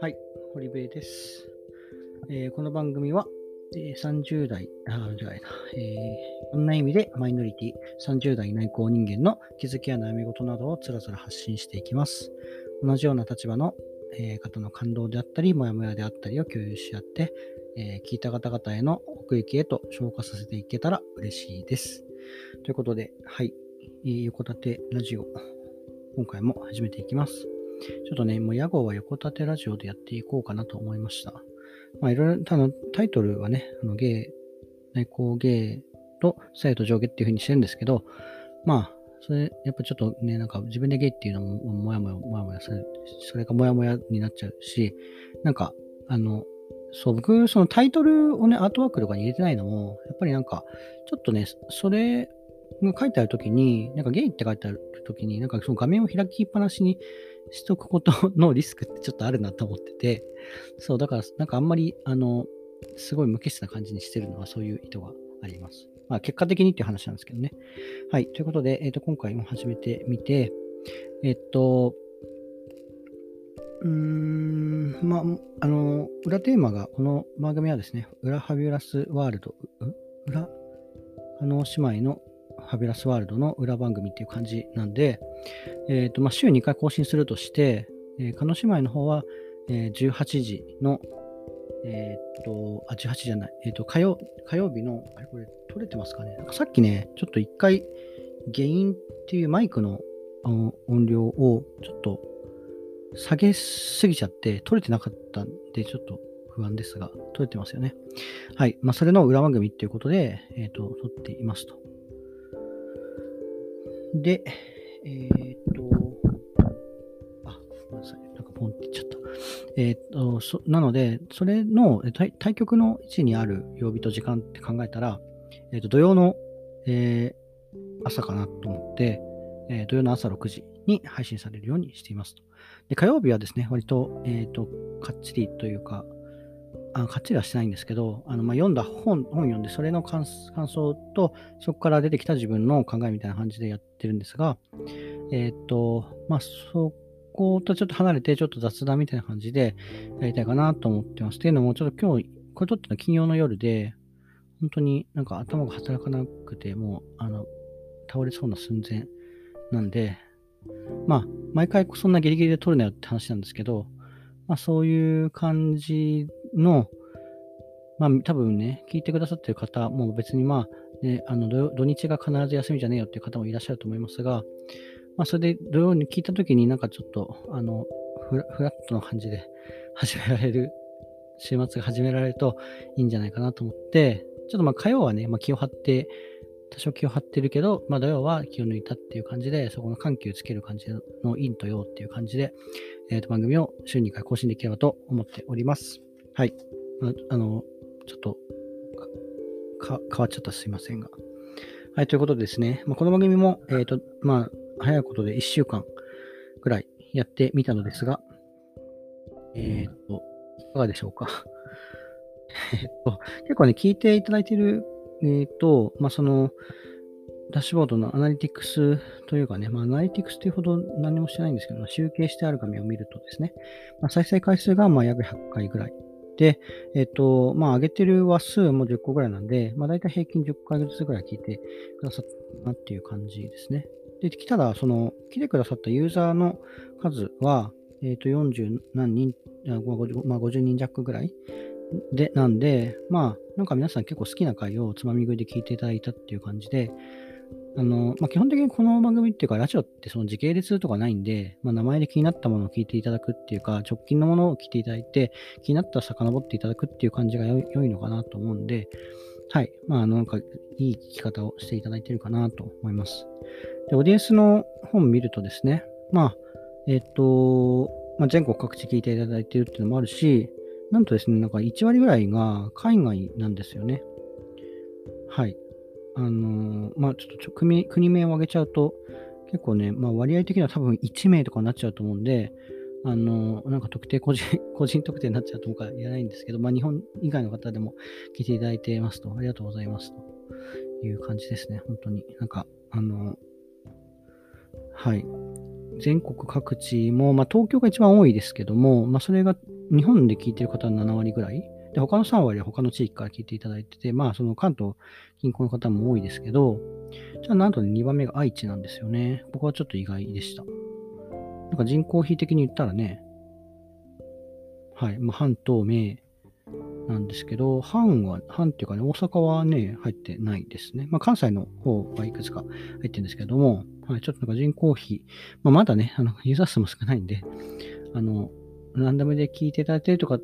はい、堀部です。えー、この番組は、えー、30代、あ、間違えた。えー、いろんな意味でマイノリティ、30代内向人間の気づきや悩み事などをつらつら発信していきます。同じような立場の、えー、方の感動であったり、もやもやであったりを共有し合って、え、聞いた方々への奥行きへと消化させていけたら嬉しいです。ということで、はい、横立てラジオ、今回も始めていきます。ちょっとね、もう屋号は横立てラジオでやっていこうかなと思いました。まあ、いろいろ、ただタイトルはね、あのゲイ、内向ゲイと左右と上下っていう風にしてるんですけど、まあ、それ、やっぱちょっとね、なんか自分でゲイっていうのも、もやもや、もやもやする、それがもやもやになっちゃうし、なんか、あの、そう、僕、そのタイトルをね、アートワークとかに入れてないのも、やっぱりなんか、ちょっとね、それ書いてあるときに、なんかゲイって書いてあるときに、なんかその画面を開きっぱなしにしとくことのリスクってちょっとあるなと思ってて、そう、だからなんかあんまり、あの、すごい無機質な感じにしてるのはそういう意図があります。まあ結果的にっていう話なんですけどね。はい。ということで、えっ、ー、と、今回も始めてみて、えっ、ー、と、うーん、まあ、あの、裏テーマが、この番組はですね、裏ハビュラスワールド、裏、あの姉妹のファビュラスワールドの裏番組っていう感じなんで、えっ、ー、と、まあ、週2回更新するとして、えー、叶姉妹の方は、えー、18時の、えっ、と、あ、18じゃない、えっ、と、火曜、火曜日の、あれこれ、撮れてますかねなんかさっきね、ちょっと一回、原因っていうマイクの音量をちょっと下げすぎちゃって撮れてなかったんで、ちょっと不安ですが、撮れてますよね。はい。まあ、それの裏番組っていうことで、えっ、ー、と、撮っていますと。で、えー、っと、あ、ごめんなさい。なんかポンって言っちゃった。えー、っと、そなので、それの対対局の位置にある曜日と時間って考えたら、えー、っと、土曜の、えー、朝かなと思って、えー、土曜の朝6時に配信されるようにしていますと。で火曜日はですね、割と、えっ、と、かっちりというか、あかっちりはしてないんですけど、あのまあ、読んだ本、本読んで、それの感想と、そこから出てきた自分の考えみたいな感じでやってるんですが、えっ、と、まあ、そことちょっと離れて、ちょっと雑談みたいな感じでやりたいかなと思ってます。っていうのも、ちょっと今日、これ撮っての金曜の夜で、本当になんか頭が働かなくて、もう、あの、倒れそうな寸前なんで、まあ、毎回そんなギリギリで撮るなよって話なんですけど、まあ、そういう感じの、まあ、多分ね、聞いてくださってる方も別にまあ、ね、あの土日が必ず休みじゃねえよっていう方もいらっしゃると思いますが、まあ、それで土曜に聞いたときになんかちょっと、あのフラ、フラットな感じで 始められる、週末が始められるといいんじゃないかなと思って、ちょっとまあ火曜はね、まあ、気を張って、多少気を張ってるけど、まあ土曜は気を抜いたっていう感じで、そこの緩急つける感じの陰と陽っていう感じで、え、ー、と番組を週2回更新できればと思っております。はい。あの、ちょっとか変わっちゃったすいませんが。はい、ということでですね、まあ、この番組も、えっ、ー、と、まあ、早いことで1週間ぐらいやってみたのですが、えっ、ー、と、いかがでしょうか。えっと、結構ね、聞いていただいている、えっ、ー、と、まあ、その、ダッシュボードのアナリティクスというかね、まあ、アナリティクスというほど何もしてないんですけど、集計してある画面を見るとですね、まあ、再生回数がまあ約100回ぐらいで、えっ、と、まあ、上げてる話数も10個ぐらいなんで、まあ、大体平均10回ずつぐらい聞いてくださったなっていう感じですね。で、来ただ、その、来てくださったユーザーの数は、えっ、と、40何人、50, まあ、50人弱ぐらいで、なんで、まあ、なんか皆さん結構好きな回をつまみ食いで聞いていただいたっていう感じで、あの、まあ、基本的にこの番組っていうか、ラジオってその時系列とかないんで、まあ、名前で気になったものを聞いていただくっていうか、直近のものを聞いていただいて、気になったら遡っていただくっていう感じが良いのかなと思うんで、はい。まあ、なんか、いい聞き方をしていただいてるかなと思います。で、オディエンスの本見るとですね、まあ、えっ、と、まあ、全国各地聞いていただいてるっていうのもあるし、なんとですね、なんか1割ぐらいが海外なんですよね。はい。あのー、まあ、ちょっと国国名を挙げちゃうと、結構ね、まあ、割合的には多分1名とかになっちゃうと思うんで、あのー、なんか特定個人、個人特定になっちゃうとか言えないんですけど、まあ、日本以外の方でも聞いていただいてますと、ありがとうございますという感じですね、本当に。なんか、あのはい。全国各地も、まあ、東京が一番多いですけども、まあ、それが日本で聞いてる方の7割ぐらい。で、他の3割は他の地域から聞いていただいてて、まあ、その関東近郊の方も多いですけど、じゃあ、なんとね、2番目が愛知なんですよね。僕はちょっと意外でした。なんか人口比的に言ったらね、はい、まあ、半透明なんですけど、半は、半っていうかね、大阪はね、入ってないですね。まあ、関西の方はいくつか入ってるんですけども、はい、ちょっとなんか人口比、まあ、まだね、あの、ユーザー数も少ないんで、あの、ランダムで聞いていただいてるとか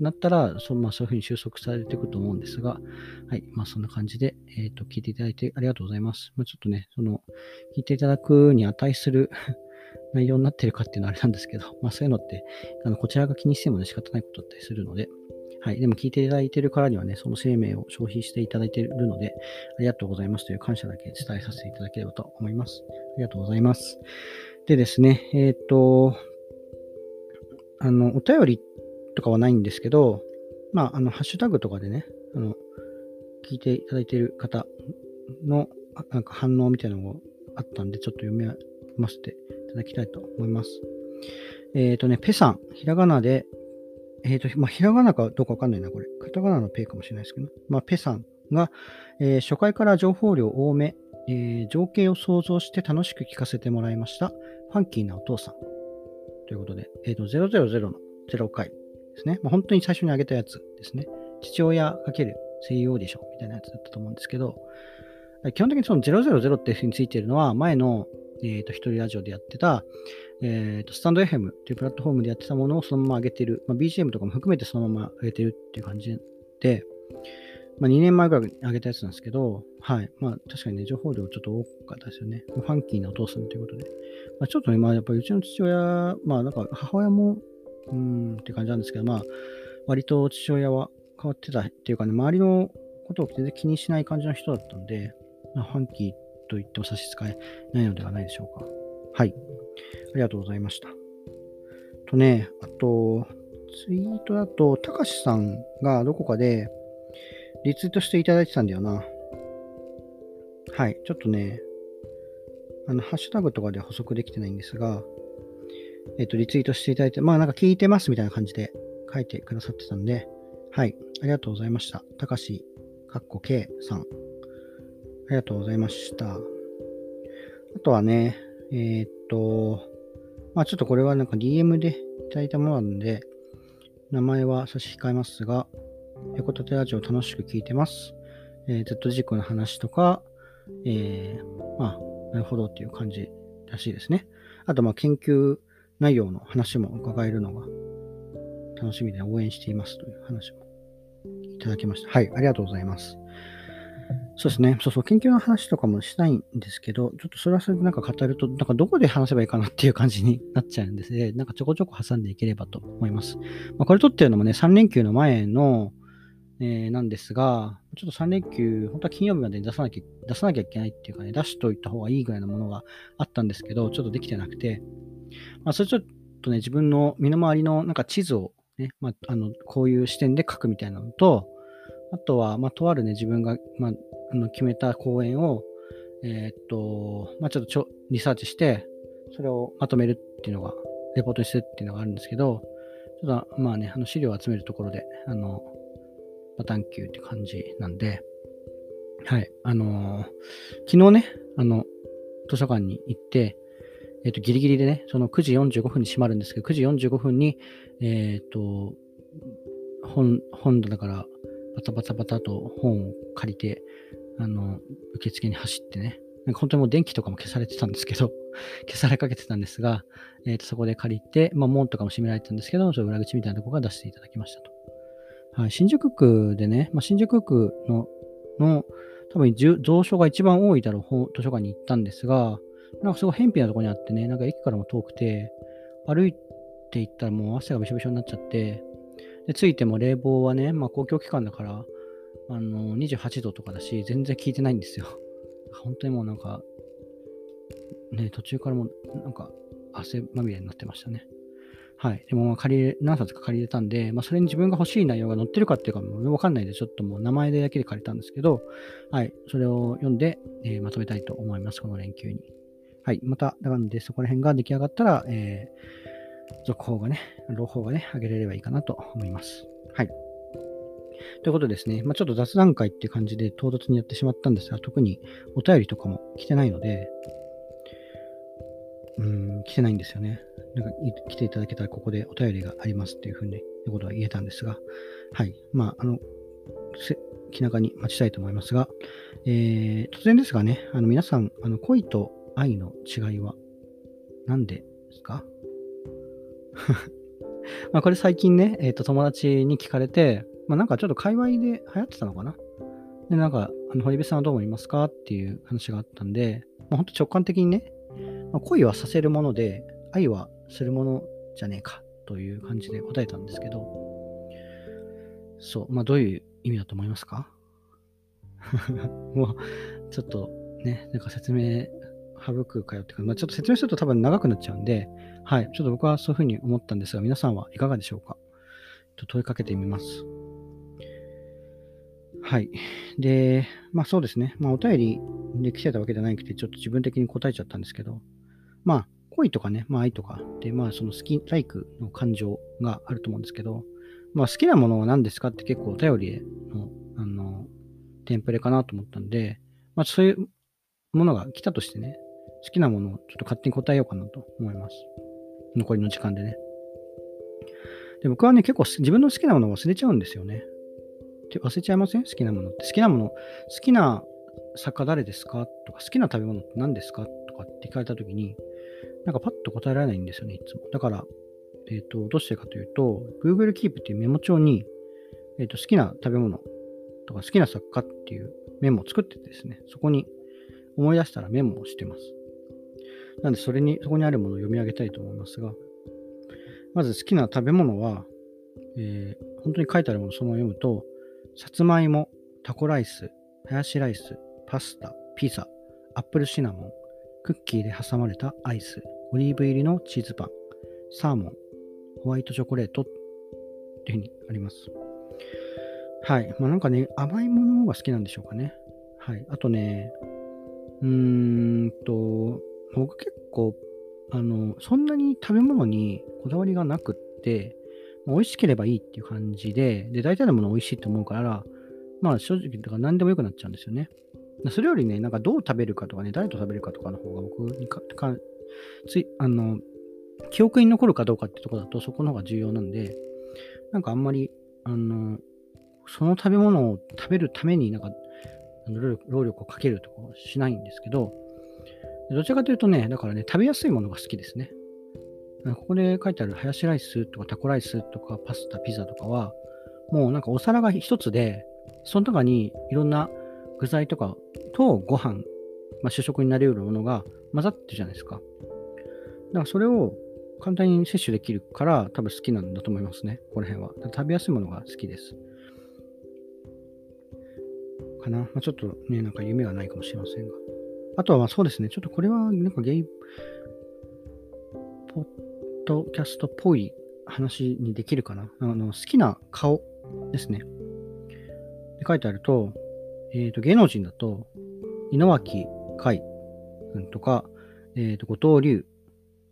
なったら、そまあ、そういうふうに収束されていくと思うんですが、はい。まあ、そんな感じで、えっ、ー、と、聞いていただいてありがとうございます。まあ、ちょっとね、その、聞いていただくに値する 内容になってるかっていうのはあれなんですけど、まあ、そういうのって、あの、こちらが気にしてもね、仕方ないことだったりするので、はい。でも聞いていただいているからにはね、その生命を消費していただいているので、ありがとうございますという感謝だけ伝えさせていただければと思います。ありがとうございます。でですね、えっ、ー、と、あの、お便りとかはないんですけど、まあ、あの、ハッシュタグとかでね、あの、聞いていただいている方の、なんか反応みたいなのがあったんで、ちょっと読みませていただきたいと思います。えっ、ー、とね、ペさん、ひらがなで、えっ、ー、と、まあ、ひらがなかどうかわかんないな、これ。カタカナのペかもしれないですけど、まあ、ペさんが、えー、初回から情報量多め、え、情景を想像して楽しく聞かせてもらいました。ファンキーなお父さん。ということで、えっ、ー、と、000の0回ですね。まあ、本当に最初に挙げたやつですね。父親かける声優オーディションみたいなやつだったと思うんですけど、基本的にその000っていうふうについているのは、前の、え、ー、と、一人ラジオでやってた、え、ー、と、スタンド FM っていうプラットフォームでやってたものをそのまま上げてる、まあ、BGM とかも含めてそのまま上げてるっていう感じで、まあ、2年前ぐらい上げたやつなんですけど、はい。まあ、確かにね、情報量ちょっと多かったですよね。ファンキーなお父さんということで。まあ、ちょっとね、まあ、やっぱりうちの父親、まあ、なんか母親も、うーんって感じなんですけど、まあ、割と父親は変わってたっていうかね、周りのことを全然気にしない感じの人だったんで、まあ、ファンキーと言っても差し支えないのではないでしょうか。はい。ありがとうございました。とね、あと、ツイートだと、たかしさんがどこかでリツイートしていただいてたんだよな。はい。ちょっとね、あの、ハッシュタグとかで補足できてないんですが、えっ、と、リツイートしていただいて、まあなんか聞いてますみたいな感じで書いてくださってたんで、はい。ありがとうございました。たかし、かっこ K さん。ありがとうございました。あとはね、えー、っと、まあちょっとこれはなんか DM でいただいたものなので、名前は差し控えますが、横立てラジオ楽しく聞いてます。えー、Z 軸の話とか、えー、まあ、なるほどっていう感じらしいですね。あと、まあ、研究内容の話も伺えるのが楽しみで応援していますという話もいただきました。はい、ありがとうございます。そうですね。そうそう、研究の話とかもしたいんですけど、ちょっとそれはそれでなんか語ると、なんかどこで話せばいいかなっていう感じになっちゃうんですね。なんかちょこちょこ挟んでいければと思います。まあ、これ撮ってるのもね、3連休の前の、えー、なんですが、ちょっと3連休、本当は金曜日までに出さなきゃ、出さなきゃいけないっていうかね、出しといた方がいいぐらいのものがあったんですけど、ちょっとできてなくて、まあ、それちょっとね、自分の身の回りのなんか地図をね、まあ、あの、こういう視点で書くみたいなのと、あとは、まあ、とあるね、自分が、まあ、あの決めた講演を、えー、っと、まあ、ちょっとちょリサーチして、それをまとめるっていうのが、レポートにするっていうのがあるんですけど、ちょっと、まあね、あの資料を集めるところで、あの、バタンキューって感じなんで、はい、あのー、昨日ね、あの、図書館に行って、えっ、ー、と、ギリギリでね、その9時45分に閉まるんですけど、9時45分に、えっ、ー、と、本、本土だから、バタバタバタと本を借りて、あの、受付に走ってね、なんか本当にもう電気とかも消されてたんですけど、消されかけてたんですが、えっ、と、そこで借りて、まあ、門とかも閉められてたんですけど、その裏口みたいなところが出していただきましたと。はい、新宿区でね、まあ、新宿区の、の、多分、蔵書が一番多いだろう図書館に行ったんですが、なんかすごい偏僻なところにあってね、なんか駅からも遠くて、歩いて行ったらもう汗がびしょびしょになっちゃって、で、ついても冷房はね、まあ公共機関だから、あの、28度とかだし、全然効いてないんですよ。本当にもうなんか、ね、途中からもなんか汗まみれになってましたね。はい。でも、まあ、借りれ、何冊か借りれたんで、まあ、それに自分が欲しい内容が載ってるかっていうか、もうわかんないで、ちょっともう名前でだけで借りたんですけど、はい。それを読んで、えー、まとめたいと思います。この連休に。はい。また、なので、そこら辺が出来上がったら、えー、続報がね、朗報がね、上げれればいいかなと思います。はい。ということですね、まあ、ちょっと雑談会っていう感じで唐突にやってしまったんですが、特にお便りとかも来てないので、うん、来てないんですよね。なんか来ていただけたらここでお便りがありますっていうふうに、いうことは言えたんですが、はい。まあ、あの、気長に待ちたいと思いますが、えー、突然ですがね、あの皆さん、あの恋と愛の違いは何でですか？まあこれ最近ね、えっ、ー、と友達に聞かれて、まあなんかちょっと界隈で流行ってたのかな？で、なんか、あの堀部さんはどう思いますかっていう話があったんで、まあ、本当直感的にね、まあ、恋はさせるもので、愛はするものじゃねえかという感じで答えたんですけど、そう、まあどういう意味だと思いますか？もう、ちょっとね、なんか説明省くかよってか、まあ、ちょっと説明すると多分長くなっちゃうんで、はい、ちょっと僕はそういうふうに思ったんですが、皆さんはいかがでしょうか？と問いかけてみます。はい。で、まあそうですね。まあお便りで来てたわけじゃないくて、ちょっと自分的に答えちゃったんですけど、まあ恋とかね、まあ愛とかで、まあその好き、ライクの感情があると思うんですけど、まあ好きなものは何ですかって結構お便りの、あの、テンプレかなと思ったんで、まあそういうものが来たとしてね、好きなものをちょっと勝手に答えようかなと思います。残りの時間でね。で僕はね、結構自分の好きなものを忘れちゃうんですよね。忘れちゃいません？好きなものって。好きなもの、好きな作家誰ですか？とか、好きな食べ物って何ですか？とかって聞かれたときに、なんかパッと答えられないんですよね、いつも。だから、えっ、ー、と、どうしてかというと、Google Keep っていうメモ帳に、えっ、ー、と、好きな食べ物とか好きな作家っていうメモを作っててですね、そこに思い出したらメモをしてます。なんで、それに、そこにあるものを読み上げたいと思いますが、まず好きな食べ物は、えー、本当に書いてあるものをそのまま読むと、さつまいも、タコライス、ハヤシライス、パスタ、ピザ、アップルシナモン、クッキーで挟まれたアイス、オリーブ入りのチーズパン、サーモン、ホワイトチョコレートっていうふうにあります。はい。まあなんかね、甘いものが好きなんでしょうかね。はい。あとね、うーんと、僕結構、あの、そんなに食べ物にこだわりがなくって、美味しければいいっていう感じで、で、大体のもの美味しいと思うから、まあ正直、だから何でもよくなっちゃうんですよね。それよりね、なんかどう食べるかとかね、誰と食べるかとかの方が僕にかかつい、あの、記憶に残るかどうかってとこだとそこの方が重要なんで、なんかあんまり、あの、その食べ物を食べるためになんか、労力をかけるとかしないんですけど、どちらかというとね、だからね、食べやすいものが好きですね。ここで書いてあるハヤシライスとかタコライスとかパスタ、ピザとかは、もうなんかお皿が一つで、その中にいろんな具材とかとご飯、まあ、主食になり得るものが混ざってるじゃないですか。だからそれを簡単に摂取できるから多分好きなんだと思いますね。この辺は。食べやすいものが好きです。かな。まあ、ちょっとね、なんか夢がないかもしれませんが。あとはまあそうですね。ちょっとこれはなんかゲイ、ポッドキャストっぽい話にできるかな。あの好きな顔ですね。で書いてあると、えっ、ー、と、芸能人だと、井之脇海君とか、えっ、ー、と、後藤龍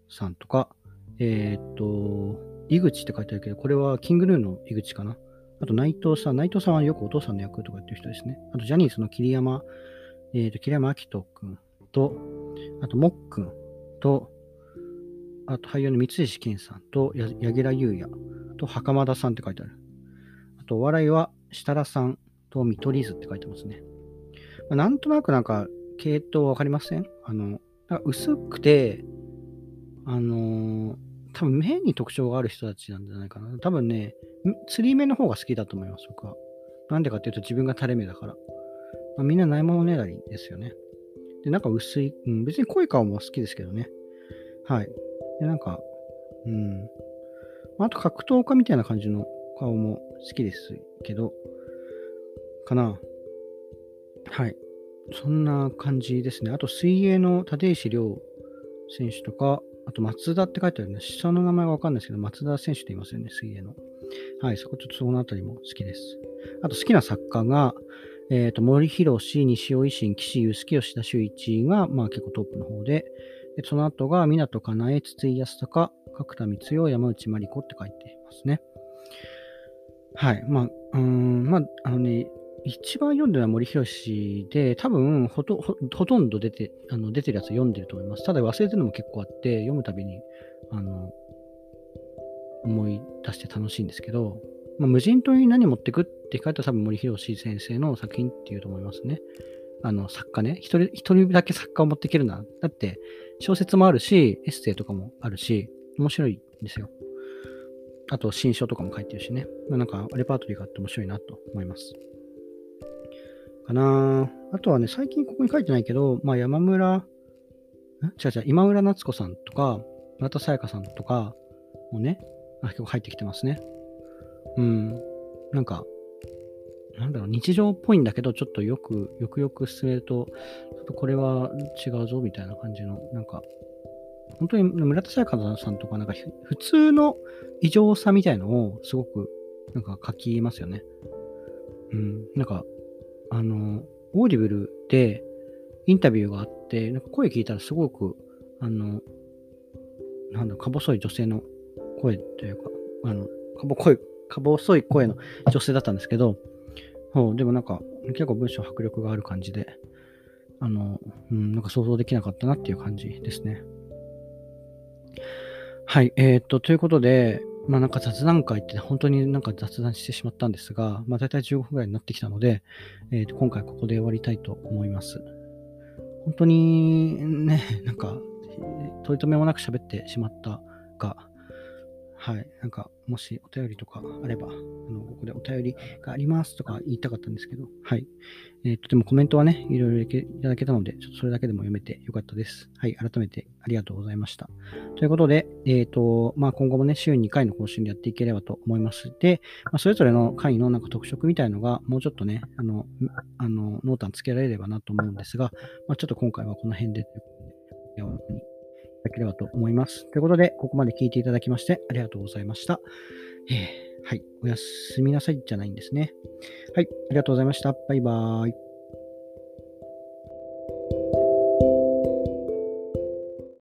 さんとか、えっ、ー、と、井口って書いてあるけど、これはキングルーの井口かな。あと内藤さん、内藤さんはよくお父さんの役とかやってる人ですね。あとジャニーズの桐山、えっ、ー、と、桐山明人君と、あともっくんと、あと俳優の三石健さんと、柳楽優弥と、袴田さんって書いてある。あと、お笑いは設楽さんと見取り図って書いてますね。まあ、なんとなくなんか、系統わかりません？あの、薄くて、あのー、多分目に特徴がある人たちなんじゃないかな。多分ね、釣り目の方が好きだと思います、僕は。なんでかっていうと自分が垂れ目だから。まあ、みんなないものねだりですよね。で、なんか薄い、うん、別に濃い顔も好きですけどね。はい。で、なんか、うん。あと格闘家みたいな感じの顔も好きですけど、かな。はい。そんな感じですね。あと、水泳の立石亮選手とか、あと、松田って書いてあるね。下の名前がわかんないですけど、松田選手って言いますよね、水泳の。はい、そこちょっとそのあたりも好きです。あと、好きな作家が、えっ、ー、と、森博、西尾維新、岸祐介、吉田修一が、まあ結構トップの方で、でその後が、港かなえ、筒井康隆、角田光代、山内真理子って書いてますね。はい。まあ、うん、まあ、あのね、一番読んでるのは森博で、多分ほとほとんど出てあの出てるやつ読んでると思います。ただ忘れてるのも結構あって、読むたびにあの思い出して楽しいんですけど、まあ、無人島に何持ってくって書いたら多分森博先生の作品っていうと思いますね。あの作家ね。一人一人だけ作家を持っていけるな。だって小説もあるし、エッセイとかもあるし、面白いんですよ。あと新書とかも書いてるしね。まあ、なんかレパートリーがあって面白いなと思います。かなあとはね、最近ここに書いてないけど、まあ山村、ん違う違う、今村夏子さんとか、村田沙耶香さんとかもね、あ結構入ってきてますね。うん。なんか、なんだろう、日常っぽいんだけど、ちょっとよく、よくよく進めると、ちょっとこれは違うぞ、みたいな感じの、なんか、本当に村田沙耶香さんとか、なんか普通の異常さみたいのをすごく、なんか書きますよね。うん。なんか、あの、 Audible でインタビューがあって、なんか声聞いたらすごく、あの、なんだ、か細い女性の声というか、あの、かぼい、か細い声の女性だったんですけど、そう、でもなんか、結構文章迫力がある感じで、あの、うん、なんか想像できなかったなっていう感じですね。はい、えー、っと、ということで、まあなんか雑談会って本当になんか雑談してしまったんですが、まあ大体15分ぐらいになってきたので、えー、と今回ここで終わりたいと思います。本当にね、なんか、取り留めもなく喋ってしまったが、はい。なんか、もしお便りとかあれば、あの、ここでお便りがありますとか言いたかったんですけど、はい。えー、とてもコメントはね、いろいろいただけたので、ちょっとそれだけでも読めてよかったです。はい。改めてありがとうございました。ということで、えっ、ー、と、まあ、今後もね、週2回の更新でやっていければと思います。で、まあ、それぞれの回のなんか特色みたいのが、もうちょっとね、あの、あの、濃淡つけられればなと思うんですが、まあ、ちょっと今回はこの辺でということで、ただければと思います。ということで、ここまで聞いていただきましてありがとうございました。えー、はい。おやすみなさいじゃないんですね。はい。ありがとうございました。バイバーイ。